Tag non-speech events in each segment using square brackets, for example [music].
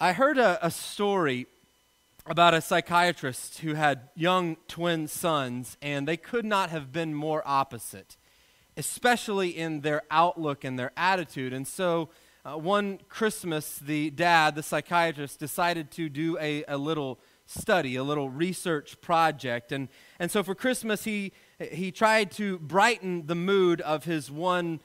I heard a, a story about a psychiatrist who had young twin sons, and they could not have been more opposite, especially in their outlook and their attitude. And so, uh, one Christmas, the dad, the psychiatrist, decided to do a, a little study, a little research project. And, and so, for Christmas, he, he tried to brighten the mood of his one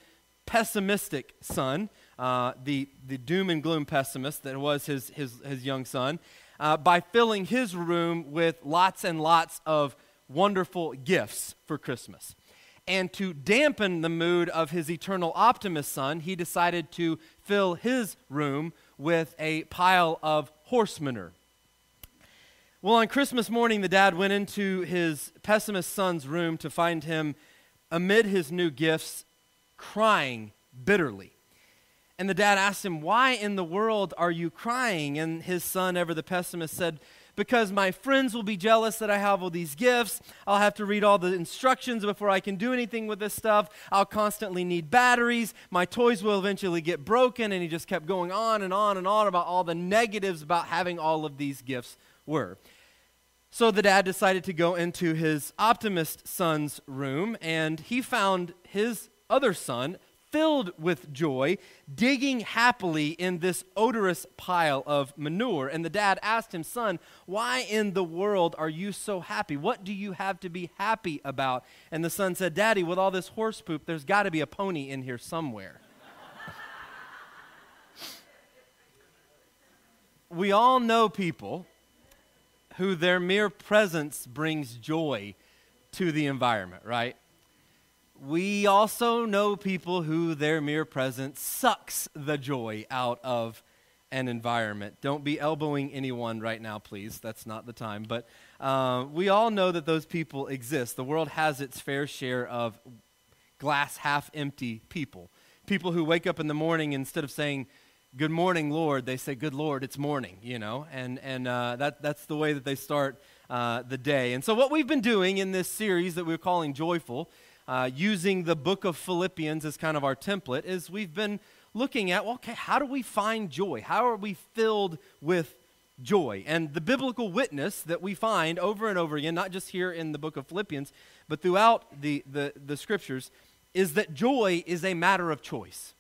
pessimistic son uh, the, the doom and gloom pessimist that was his, his, his young son, uh, by filling his room with lots and lots of wonderful gifts for Christmas. And to dampen the mood of his eternal optimist son, he decided to fill his room with a pile of horse manure. Well, on Christmas morning, the dad went into his pessimist son's room to find him amid his new gifts, crying bitterly. And the dad asked him, Why in the world are you crying? And his son, ever the pessimist, said, Because my friends will be jealous that I have all these gifts. I'll have to read all the instructions before I can do anything with this stuff. I'll constantly need batteries. My toys will eventually get broken. And he just kept going on and on and on about all the negatives about having all of these gifts were. So the dad decided to go into his optimist son's room, and he found his other son filled with joy, digging happily in this odorous pile of manure. And the dad asked him, Son, why in the world are you so happy? What do you have to be happy about? And the son said, Daddy, with all this horse poop, there's got to be a pony in here somewhere. [laughs] we all know people who their mere presence brings joy to the environment, right? We also know people who their mere presence sucks the joy out of an environment. Don't be elbowing anyone right now, please. That's not the time. But uh, we all know that those people exist. The world has its fair share of glass half empty people. People who wake up in the morning instead of saying, Good morning, Lord, they say, Good Lord, it's morning, you know? And, and uh, that, that's the way that they start uh, the day. And so, what we've been doing in this series that we're calling Joyful uh, using the book of Philippians as kind of our template, is we've been looking at, well, okay, how do we find joy? How are we filled with joy? And the biblical witness that we find over and over again, not just here in the book of Philippians, but throughout the, the, the scriptures, is that joy is a matter of choice.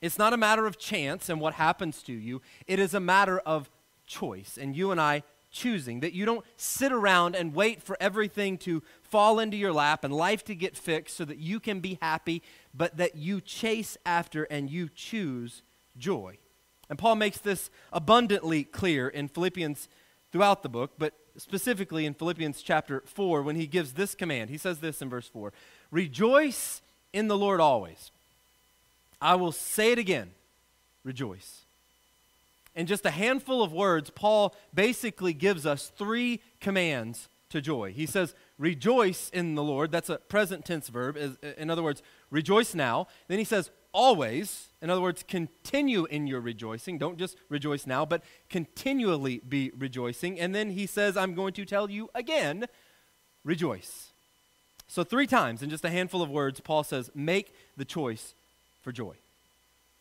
It's not a matter of chance and what happens to you, it is a matter of choice. And you and I choosing, that you don't sit around and wait for everything to fall into your lap and life to get fixed so that you can be happy, but that you chase after and you choose joy. And Paul makes this abundantly clear in Philippians throughout the book, but specifically in Philippians chapter 4 when he gives this command. He says this in verse 4 Rejoice in the Lord always. I will say it again rejoice in just a handful of words, Paul basically gives us three commands to joy. He says, Rejoice in the Lord. That's a present tense verb. Uh, in other words, rejoice now. Then he says, Always. In other words, continue in your rejoicing. Don't just rejoice now, but continually be rejoicing. And then he says, I'm going to tell you again, rejoice. So, three times in just a handful of words, Paul says, Make the choice for joy.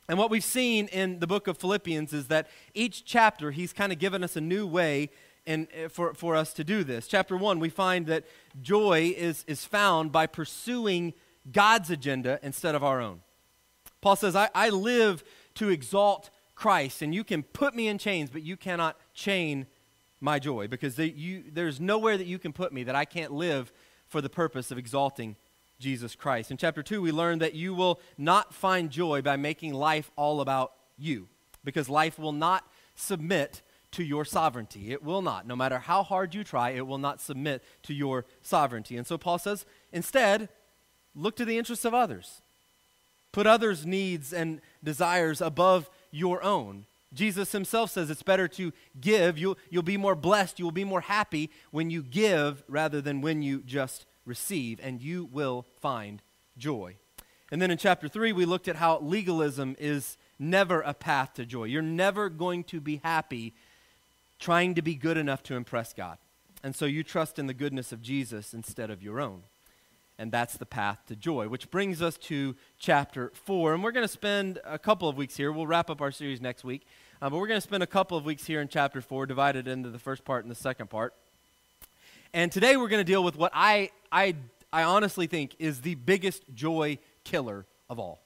And what we've seen in the book of Philippians is that each chapter, he's kind of given us a new way eh, for, for us to do this. Chapter one, we find that joy is, is found by pursuing God's agenda instead of our own. Paul says, I, I live to exalt Christ, and you can put me in chains, but you cannot chain my joy because they, you, there's nowhere that you can put me that I can't live for the purpose of exalting Jesus Christ. In chapter 2, we learn that you will not find joy by making life all about you, because life will not submit to your sovereignty. It will not. No matter how hard you try, it will not submit to your sovereignty. And so Paul says, instead, look to the interests of others. Put others' needs and desires above your own. Jesus himself says it's better to give. You'll, you'll be more blessed. You'll be more happy when you give rather than when you just receive, and you will find joy. And then in chapter 3, we looked at how legalism is never a path to joy. You're never going to be happy trying to be good enough to impress God. And so you trust in the goodness of Jesus instead of your own. And that's the path to joy, which brings us to chapter 4. And we're going to spend a couple of weeks here. We'll wrap up our series next week. Uh, but we're going to spend a couple of weeks here in chapter 4, divided into the first part and the second part. And today we're going to deal with what I, I, I honestly think is the biggest joy killer of all.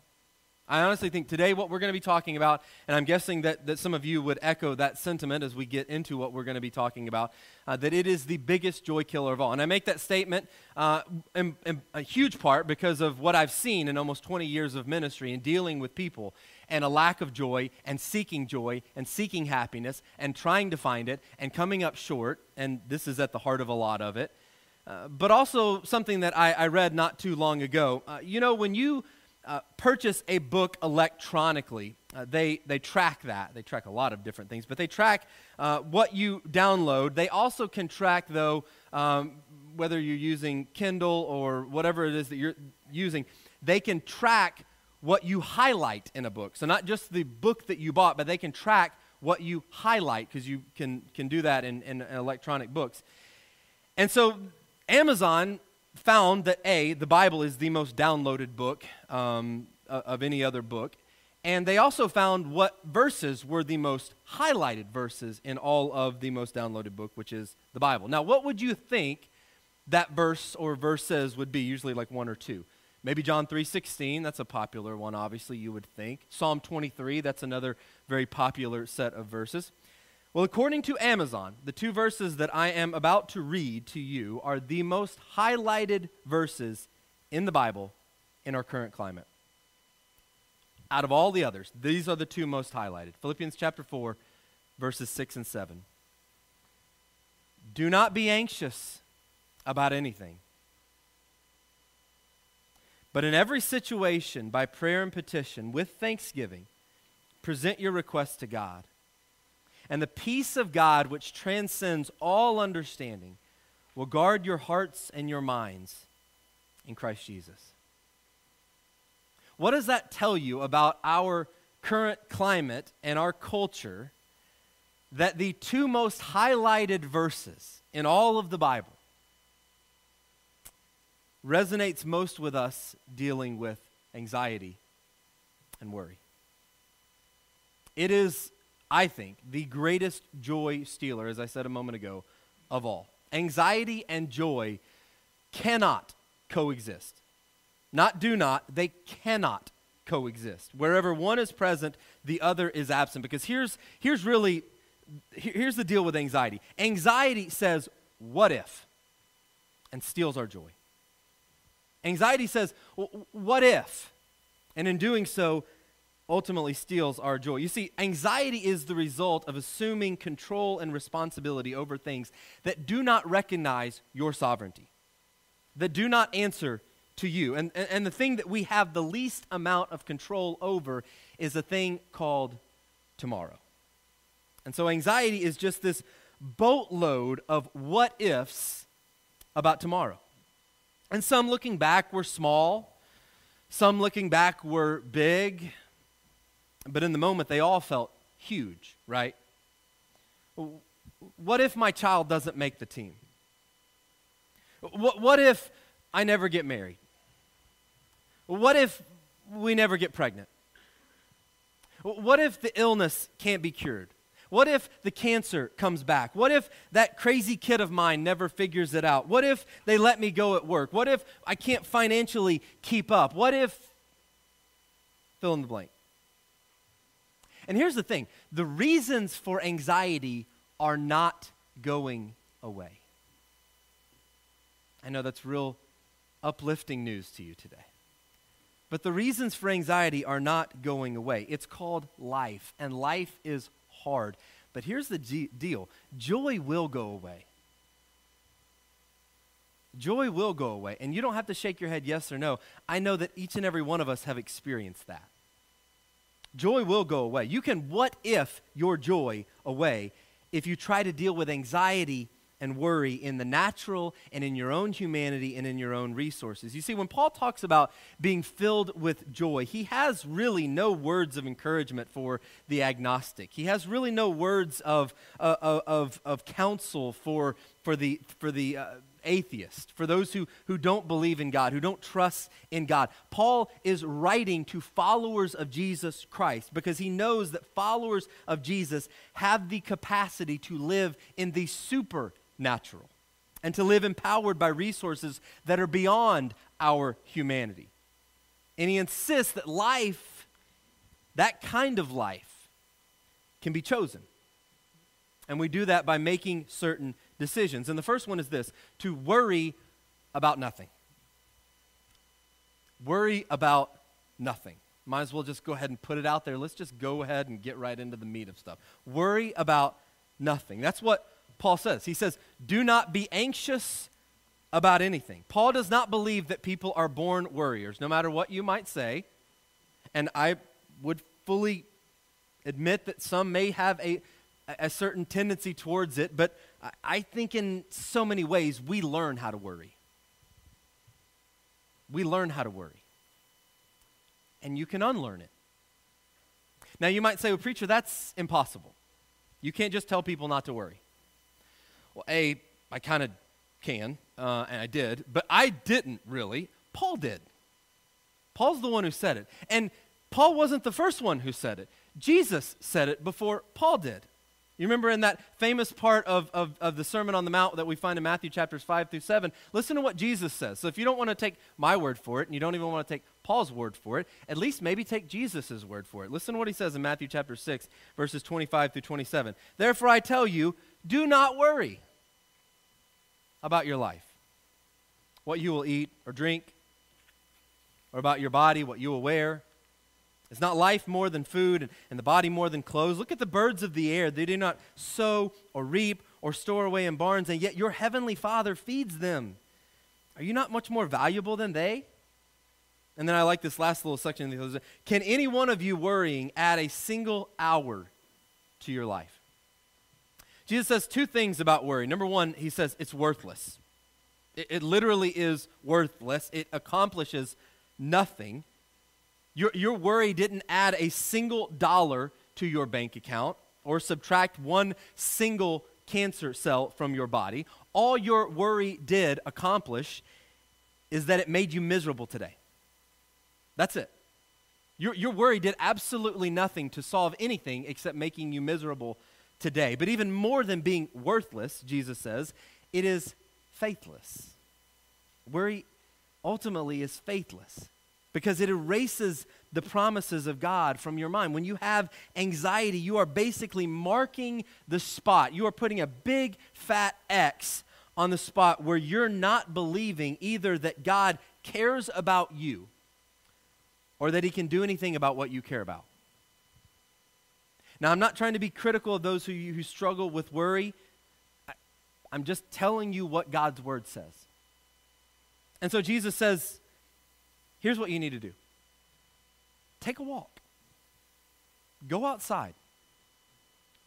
I honestly think today what we're going to be talking about, and I'm guessing that, that some of you would echo that sentiment as we get into what we're going to be talking about, uh, that it is the biggest joy killer of all. And I make that statement uh, in, in a huge part because of what I've seen in almost 20 years of ministry and dealing with people and a lack of joy and seeking joy and seeking happiness and trying to find it and coming up short. And this is at the heart of a lot of it. Uh, but also something that I, I, read not too long ago. Uh, you know, when you uh, purchase a book electronically, uh, they, they track that. They track a lot of different things, but they track uh, what you download. They also can track, though, um, whether you're using Kindle or whatever it is that you're using, they can track what you highlight in a book. So, not just the book that you bought, but they can track what you highlight because you can, can do that in, in electronic books. And so, Amazon found that A, the Bible is the most downloaded book um, of any other book. And they also found what verses were the most highlighted verses in all of the most downloaded book, which is the Bible. Now, what would you think that verse or verses would be? Usually like one or two. Maybe John 3:16, that's a popular one obviously you would think. Psalm 23, that's another very popular set of verses. Well, according to Amazon, the two verses that I am about to read to you are the most highlighted verses in the Bible in our current climate. Out of all the others, these are the two most highlighted. Philippians chapter 4, verses 6 and 7. Do not be anxious about anything. But in every situation, by prayer and petition, with thanksgiving, present your requests to God and the peace of God, which transcends all understanding, will guard your hearts and your minds in Christ Jesus. What does that tell you about our current climate and our culture that the two most highlighted verses in all of the Bible resonates most with us dealing with anxiety and worry? It is I think, the greatest joy stealer, as I said a moment ago, of all. Anxiety and joy cannot coexist. Not do not, they cannot coexist. Wherever one is present, the other is absent. Because here's, here's really, here's the deal with anxiety anxiety says, What if? and steals our joy. Anxiety says, What if? And in doing so, ultimately steals our joy. You see, anxiety is the result of assuming control and responsibility over things that do not recognize your sovereignty, that do not answer to you. And, and, and the thing that we have the least amount of control over is a thing called tomorrow. And so anxiety is just this boatload of what ifs about tomorrow. And some looking back were small, some looking back were big, but in the moment, they all felt huge, right? What if my child doesn't make the team? What, what if I never get married? What if we never get pregnant? What if the illness can't be cured? What if the cancer comes back? What if that crazy kid of mine never figures it out? What if they let me go at work? What if I can't financially keep up? What if fill in the blank? And here's the thing the reasons for anxiety are not going away. I know that's real uplifting news to you today. But the reasons for anxiety are not going away. It's called life, and life is hard. But here's the deal joy will go away. Joy will go away. And you don't have to shake your head yes or no. I know that each and every one of us have experienced that joy will go away. You can what if your joy away if you try to deal with anxiety and worry in the natural and in your own humanity and in your own resources. You see, when Paul talks about being filled with joy, he has really no words of encouragement for the agnostic. He has really no words of, uh, of, of counsel for, for the, for the uh, atheists, for those who, who don't believe in God, who don't trust in God. Paul is writing to followers of Jesus Christ because he knows that followers of Jesus have the capacity to live in the supernatural and to live empowered by resources that are beyond our humanity. And he insists that life, that kind of life, can be chosen. And we do that by making certain decisions. And the first one is this to worry about nothing. Worry about nothing. Might as well just go ahead and put it out there. Let's just go ahead and get right into the meat of stuff. Worry about nothing. That's what Paul says. He says, Do not be anxious about anything. Paul does not believe that people are born worriers, no matter what you might say. And I would fully admit that some may have a, a certain tendency towards it, but I think in so many ways we learn how to worry. We learn how to worry. And you can unlearn it. Now, you might say, well, preacher, that's impossible. You can't just tell people not to worry. Well, A, I kind of can, uh, and I did, but I didn't really. Paul did. Paul's the one who said it. And Paul wasn't the first one who said it. Jesus said it before Paul did. You remember in that famous part of, of, of, the Sermon on the Mount that we find in Matthew chapters 5 through 7, listen to what Jesus says. So if you don't want to take my word for it, and you don't even want to take Paul's word for it, at least maybe take Jesus' word for it. Listen to what he says in Matthew chapter 6, verses 25 through 27. Therefore I tell you, do not worry about your life, what you will eat or drink, or about your body, what you will wear. Is not life more than food and, and the body more than clothes? Look at the birds of the air. They do not sow or reap or store away in barns, and yet your heavenly Father feeds them. Are you not much more valuable than they? And then I like this last little section. Can any one of you worrying add a single hour to your life? Jesus says two things about worry. Number one, he says it's worthless. It, it literally is worthless, it accomplishes nothing. Your, your worry didn't add a single dollar to your bank account or subtract one single cancer cell from your body. All your worry did accomplish is that it made you miserable today. That's it. Your, your worry did absolutely nothing to solve anything except making you miserable today. But even more than being worthless, Jesus says, it is faithless. Worry ultimately is faithless because it erases the promises of God from your mind. When you have anxiety, you are basically marking the spot. You are putting a big fat X on the spot where you're not believing either that God cares about you or that he can do anything about what you care about. Now, I'm not trying to be critical of those who, who struggle with worry. I, I'm just telling you what God's word says. And so Jesus says, Here's what you need to do. Take a walk, go outside,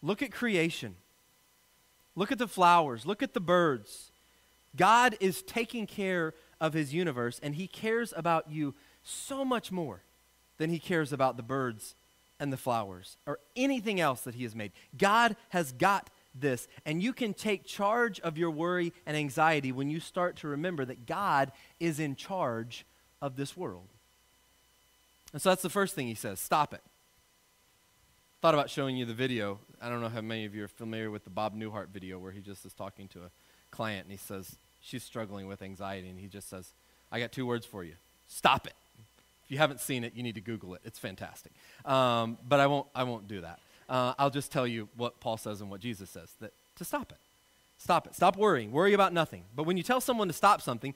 look at creation, look at the flowers, look at the birds. God is taking care of his universe, and he cares about you so much more than he cares about the birds and the flowers or anything else that he has made. God has got this, and you can take charge of your worry and anxiety when you start to remember that God is in charge of this world. And so that's the first thing he says stop it. Thought about showing you the video. I don't know how many of you are familiar with the Bob Newhart video where he just is talking to a client and he says, She's struggling with anxiety, and he just says, I got two words for you stop it. If you haven't seen it, you need to Google it. It's fantastic. Um, but I won't, I won't do that. Uh, I'll just tell you what Paul says and what Jesus says that to stop it. Stop it. Stop worrying. Worry about nothing. But when you tell someone to stop something,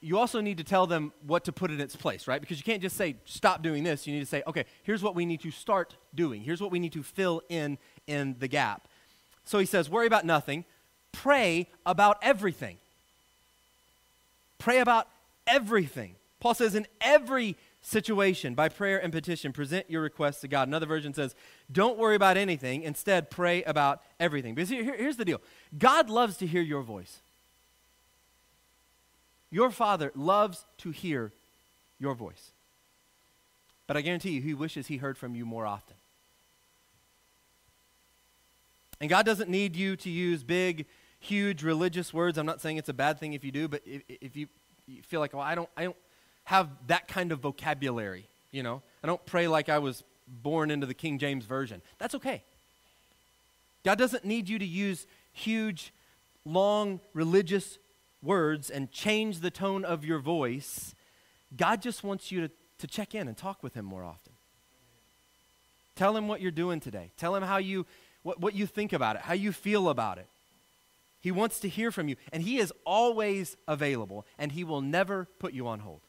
you also need to tell them what to put in its place, right? Because you can't just say, stop doing this. You need to say, okay, here's what we need to start doing. Here's what we need to fill in in the gap. So he says, worry about nothing. Pray about everything. Pray about everything. Paul says, in every situation, by prayer and petition, present your requests to God. Another version says, don't worry about anything. Instead, pray about everything. Because here, here's the deal God loves to hear your voice. Your Father loves to hear your voice. But I guarantee you, He wishes He heard from you more often. And God doesn't need you to use big huge religious words. I'm not saying it's a bad thing if you do, but if, if you, you feel like, well, I don't, I don't have that kind of vocabulary, you know, I don't pray like I was born into the King James Version. That's okay. God doesn't need you to use huge, long religious words and change the tone of your voice. God just wants you to, to check in and talk with Him more often. Tell Him what you're doing today. Tell Him how you, what, what you think about it, how you feel about it. He wants to hear from you, and He is always available, and He will never put you on hold.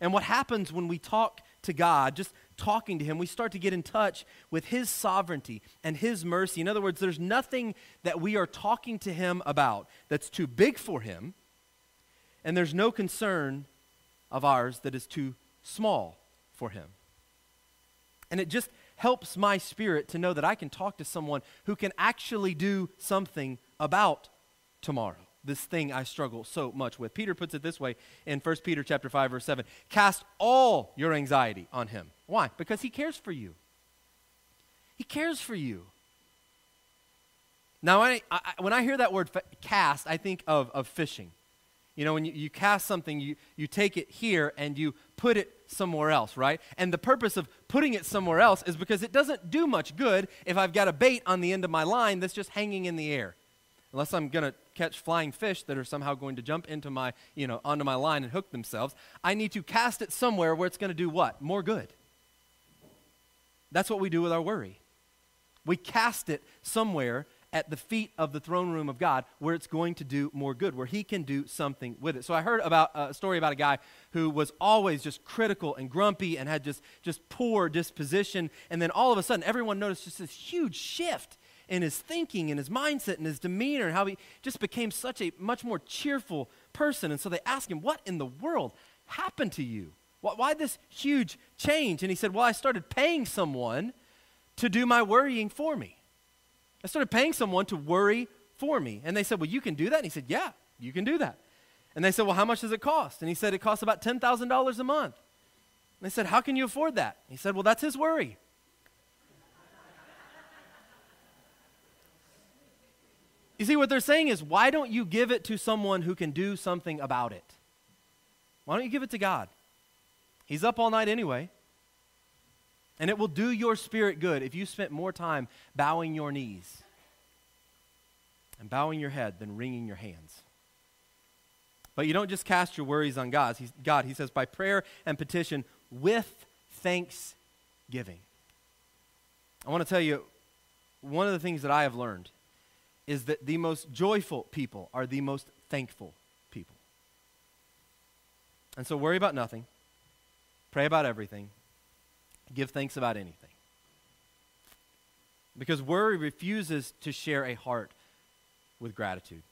And what happens when we talk to God, just talking to Him, we start to get in touch with His sovereignty and His mercy. In other words, there's nothing that we are talking to Him about that's too big for Him, and there's no concern of ours that is too small for Him. And it just helps my spirit to know that I can talk to someone who can actually do something about tomorrow this thing I struggle so much with. Peter puts it this way in 1 Peter chapter 5 verse 7. Cast all your anxiety on him. Why? Because he cares for you. He cares for you. Now, I, I, when I hear that word cast, I think of, of fishing. You know, when you, you cast something, you, you take it here and you put it somewhere else, right? And the purpose of putting it somewhere else is because it doesn't do much good if I've got a bait on the end of my line that's just hanging in the air. Unless I'm going to catch flying fish that are somehow going to jump into my, you know, onto my line and hook themselves. I need to cast it somewhere where it's going to do what? More good. That's what we do with our worry. We cast it somewhere at the feet of the throne room of God where it's going to do more good, where he can do something with it. So I heard about a story about a guy who was always just critical and grumpy and had just, just poor disposition. And then all of a sudden, everyone noticed just this huge shift in his thinking and his mindset and his demeanor and how he just became such a much more cheerful person. And so they asked him, What in the world happened to you? Why, why this huge change? And he said, Well, I started paying someone to do my worrying for me. I started paying someone to worry for me. And they said, Well, you can do that? And he said, Yeah, you can do that. And they said, Well, how much does it cost? And he said, It costs about $10,000 a month. And they said, How can you afford that? He said, Well, that's his worry. You see, what they're saying is, why don't you give it to someone who can do something about it? Why don't you give it to God? He's up all night anyway. And it will do your spirit good if you spent more time bowing your knees and bowing your head than wringing your hands. But you don't just cast your worries on God. He's, God, he says, by prayer and petition with thanksgiving. I want to tell you one of the things that I have learned is that the most joyful people are the most thankful people. And so worry about nothing, pray about everything, give thanks about anything. Because worry refuses to share a heart with gratitude.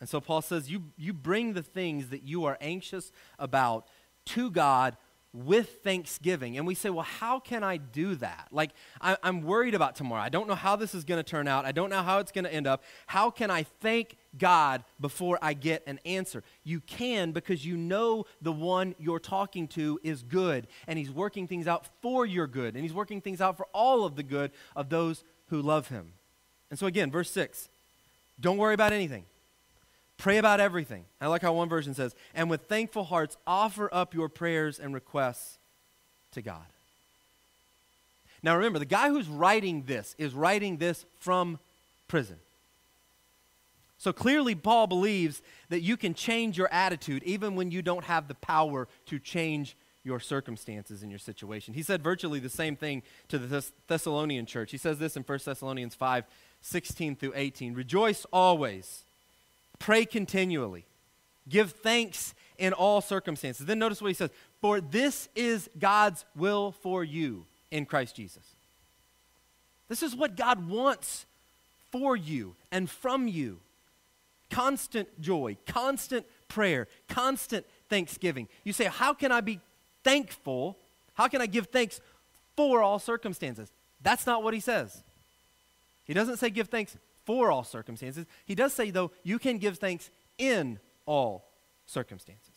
And so Paul says, you, you bring the things that you are anxious about to God with thanksgiving. And we say, well, how can I do that? Like, I, am worried about tomorrow. I don't know how this is going to turn out. I don't know how it's going to end up. How can I thank God before I get an answer? You can because you know the one you're talking to is good, and he's working things out for your good, and he's working things out for all of the good of those who love him. And so, again, verse 6 don't worry about anything. Pray about everything. I like how one version says, and with thankful hearts, offer up your prayers and requests to God. Now remember, the guy who's writing this is writing this from prison. So clearly, Paul believes that you can change your attitude even when you don't have the power to change your circumstances and your situation. He said virtually the same thing to the Thessalonian church. He says this in 1 Thessalonians 5 16 through 18. Rejoice always Pray continually. Give thanks in all circumstances. Then notice what he says For this is God's will for you in Christ Jesus. This is what God wants for you and from you constant joy, constant prayer, constant thanksgiving. You say, How can I be thankful? How can I give thanks for all circumstances? That's not what he says. He doesn't say give thanks for all circumstances. He does say, though, you can give thanks in all circumstances.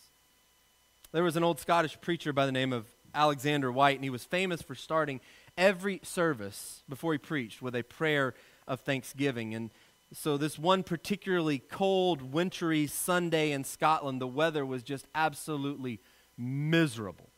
There was an old Scottish preacher by the name of Alexander Whyte, and he was famous for starting every service before he preached with a prayer of thanksgiving. And So, this one particularly cold, wintry Sunday in Scotland, the weather was just absolutely miserable.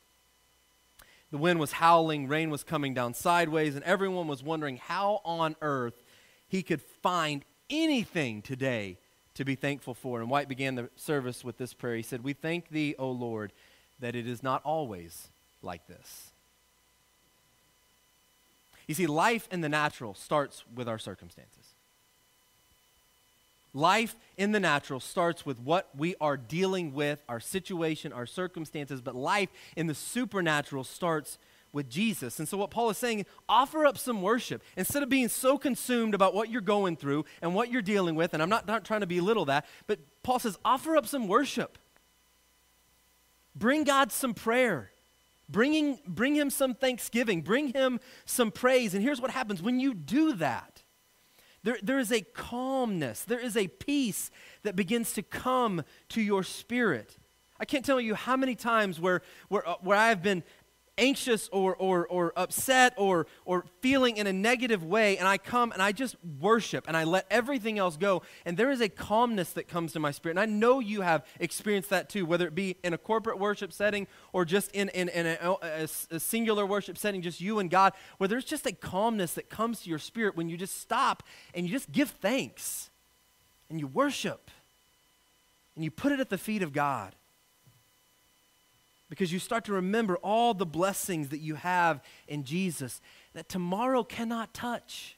The wind was howling, rain was coming down sideways, and everyone was wondering how on earth he could find anything today to be thankful for. And Whyte began the service with this prayer. He said, We thank thee, O Lord, that it is not always like this. You see, life in the natural starts with our circumstances. Life in the natural starts with what we are dealing with, our situation, our circumstances, but life in the supernatural starts with Jesus. And so, what Paul is saying, offer up some worship. Instead of being so consumed about what you're going through and what you're dealing with, and I'm not, not trying to belittle that, but Paul says, offer up some worship. Bring God some prayer. Bringing, bring him some thanksgiving. Bring him some praise. And here's what happens when you do that there, there is a calmness, there is a peace that begins to come to your spirit. I can't tell you how many times where, where, uh, where I have been anxious or, or, or upset or, or feeling in a negative way, and I come and I just worship and I let everything else go, and there is a calmness that comes to my spirit. And I know you have experienced that too, whether it be in a corporate worship setting or just in, in, in a, a, a singular worship setting, just you and God, where there's just a calmness that comes to your spirit when you just stop and you just give thanks and you worship and you put it at the feet of God because you start to remember all the blessings that you have in Jesus that tomorrow cannot touch.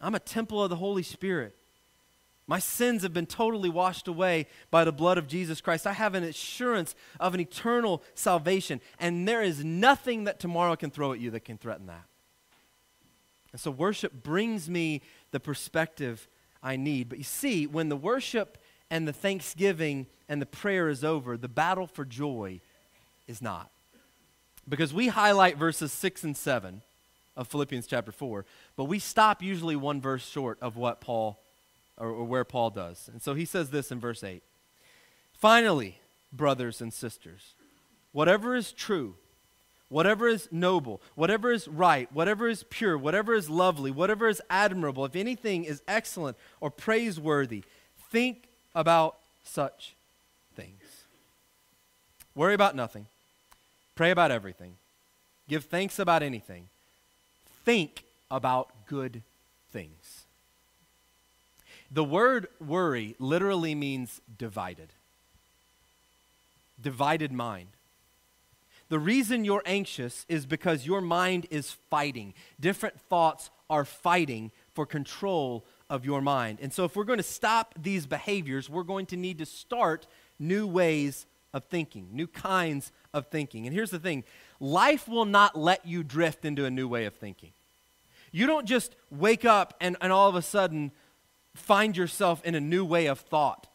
I'm a temple of the Holy Spirit. My sins have been totally washed away by the blood of Jesus Christ. I have an assurance of an eternal salvation, and there is nothing that tomorrow can throw at you that can threaten that. And so, worship brings me the perspective I need. But you see, when the worship and the thanksgiving and the prayer is over, the battle for joy is not. Because we highlight verses 6 and 7 of Philippians chapter 4, but we stop usually one verse short of what Paul or, or where Paul does. And so he says this in verse 8. Finally, brothers and sisters, whatever is true, whatever is noble, whatever is right, whatever is pure, whatever is lovely, whatever is admirable, if anything is excellent or praiseworthy, think about such things. Worry about nothing. Pray about everything. Give thanks about anything. Think about good things. The word worry literally means divided. Divided mind. The reason you're anxious is because your mind is fighting. Different thoughts are fighting for control of your mind. And so, if we're going to stop these behaviors, we're going to need to start new ways of thinking, new kinds of thinking. And here's the thing life will not let you drift into a new way of thinking. You don't just wake up and, and all of a sudden find yourself in a new way of thought.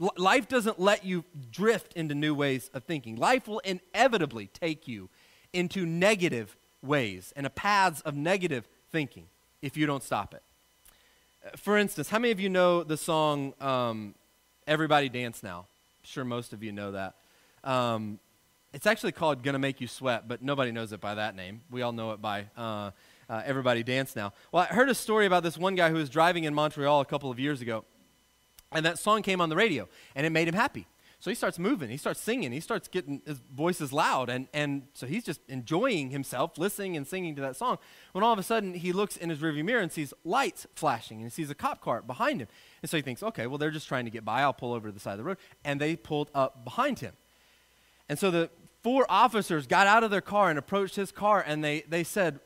L- life doesn't let you drift into new ways of thinking. Life will inevitably take you into negative ways and a paths of negative thinking if you don't stop it. For instance, how many of you know the song um, Everybody Dance Now? I'm sure most of you know that. Um, it's actually called Gonna Make You Sweat, but nobody knows it by that name. We all know it by uh, uh, Everybody Dance Now. Well, I heard a story about this one guy who was driving in Montreal a couple of years ago, and that song came on the radio, and it made him happy. So he starts moving, he starts singing, he starts getting his voice is loud, and, and so he's just enjoying himself, listening and singing to that song. When all of a sudden he looks in his rearview mirror and sees lights flashing, and he sees a cop car behind him. And so he thinks, okay, well, they're just trying to get by. I'll pull over to the side of the road. And they pulled up behind him. And so the four officers got out of their car and approached his car, and they, they said,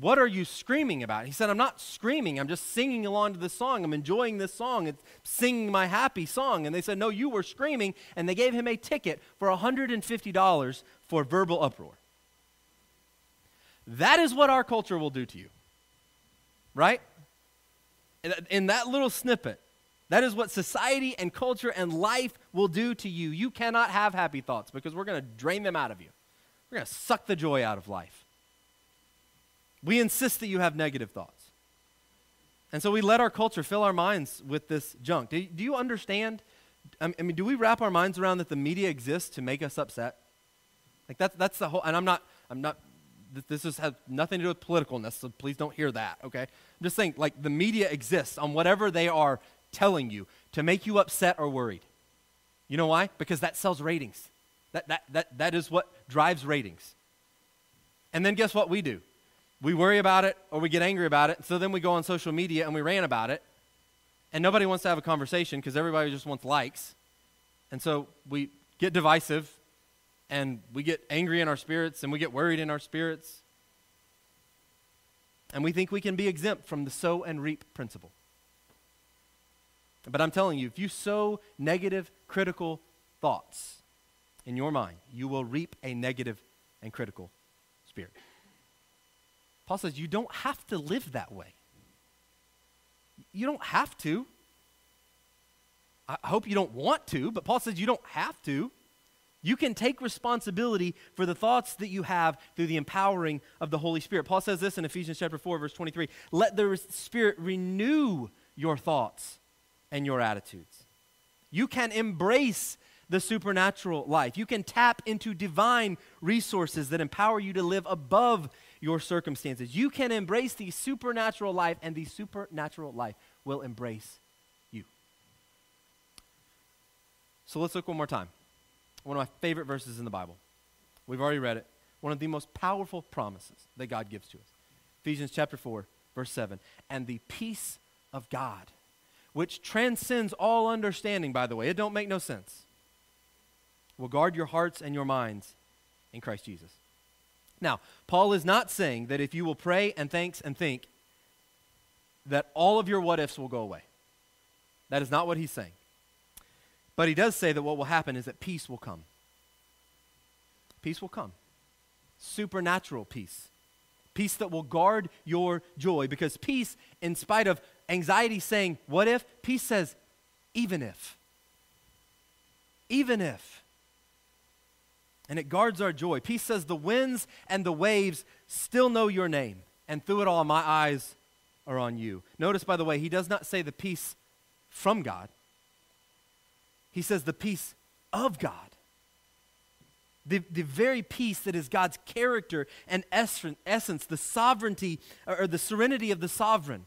what are you screaming about? He said, I'm not screaming. I'm just singing along to the song. I'm enjoying this song. It's singing my happy song. And they said, No, you were screaming. And they gave him a ticket for $150 for verbal uproar. That is what our culture will do to you. Right? In that little snippet, that is what society and culture and life will do to you. You cannot have happy thoughts because we're going to drain them out of you. We're going to suck the joy out of life. We insist that you have negative thoughts. And so we let our culture fill our minds with this junk. Do, do you understand? I mean, do we wrap our minds around that the media exists to make us upset? Like that's, that's the whole, and I'm not, I'm not this is, has nothing to do with politicalness, so please don't hear that, okay? I'm just saying, like, the media exists on whatever they are telling you to make you upset or worried. You know why? Because that sells ratings. That, that, that, that is what drives ratings. And then guess what we do? We worry about it or we get angry about it. So then we go on social media and we rant about it. And nobody wants to have a conversation because everybody just wants likes. And so we get divisive and we get angry in our spirits and we get worried in our spirits. And we think we can be exempt from the sow and reap principle. But I'm telling you, if you sow negative, critical thoughts in your mind, you will reap a negative and critical spirit. Paul says you don't have to live that way. You don't have to. I hope you don't want to, but Paul says you don't have to. You can take responsibility for the thoughts that you have through the empowering of the Holy Spirit. Paul says this in Ephesians chapter 4 verse 23, "Let the Spirit renew your thoughts and your attitudes." You can embrace the supernatural life. You can tap into divine resources that empower you to live above your circumstances. You can embrace the supernatural life, and the supernatural life will embrace you. So let's look one more time. One of my favorite verses in the Bible. We've already read it. One of the most powerful promises that God gives to us. Ephesians chapter 4, verse 7. And the peace of God, which transcends all understanding, by the way, it don't make no sense, will guard your hearts and your minds in Christ Jesus. Now, Paul is not saying that if you will pray and thanks and think, that all of your what ifs will go away. That is not what he's saying. But he does say that what will happen is that peace will come. Peace will come. Supernatural peace. Peace that will guard your joy. Because peace, in spite of anxiety saying, what if? Peace says, even if. Even if. And it guards our joy. Peace says, the winds and the waves still know your name. And through it all, my eyes are on you. Notice, by the way, he does not say the peace from God. He says the peace of God. The, the very peace that is God's character and essence, the sovereignty or the serenity of the sovereign,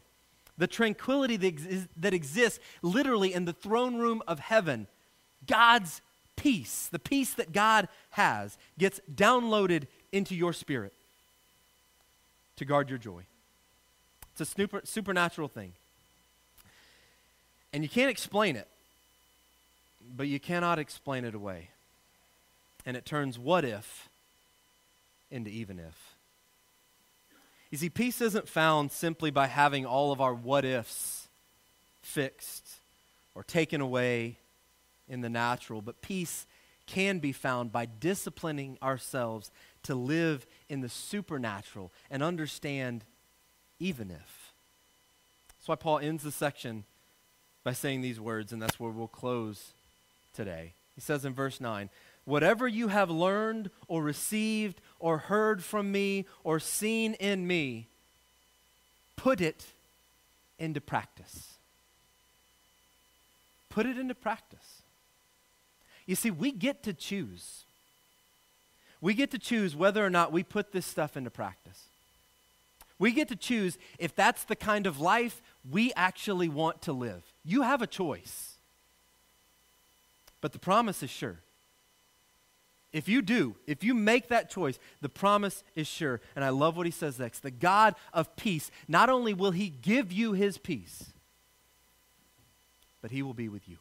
the tranquility that, ex- that exists literally in the throne room of heaven. Super peace, the peace that God has, gets downloaded into your spirit to guard your joy. It's a super, supernatural thing. And you can't explain it but you cannot explain it away. And it turns what if into even if. You see, peace isn't found simply by having all of our what ifs fixed or taken away in the natural, but peace can be found by disciplining ourselves to live in the supernatural and understand even if. That's why Paul ends the section by saying these words, and that's where we'll close today. He says in verse 9, Whatever you have learned or received or heard from me or seen in me, put it into practice. Put it into practice. You see, we get to choose. We get to choose whether or not we put this stuff into practice. We get to choose if that's the kind of life we actually want to live. You have a choice. But the promise is sure. If you do, if you make that choice, the promise is sure. And I love what he says next. The God of peace, not only will he give you his peace, but he will be with you.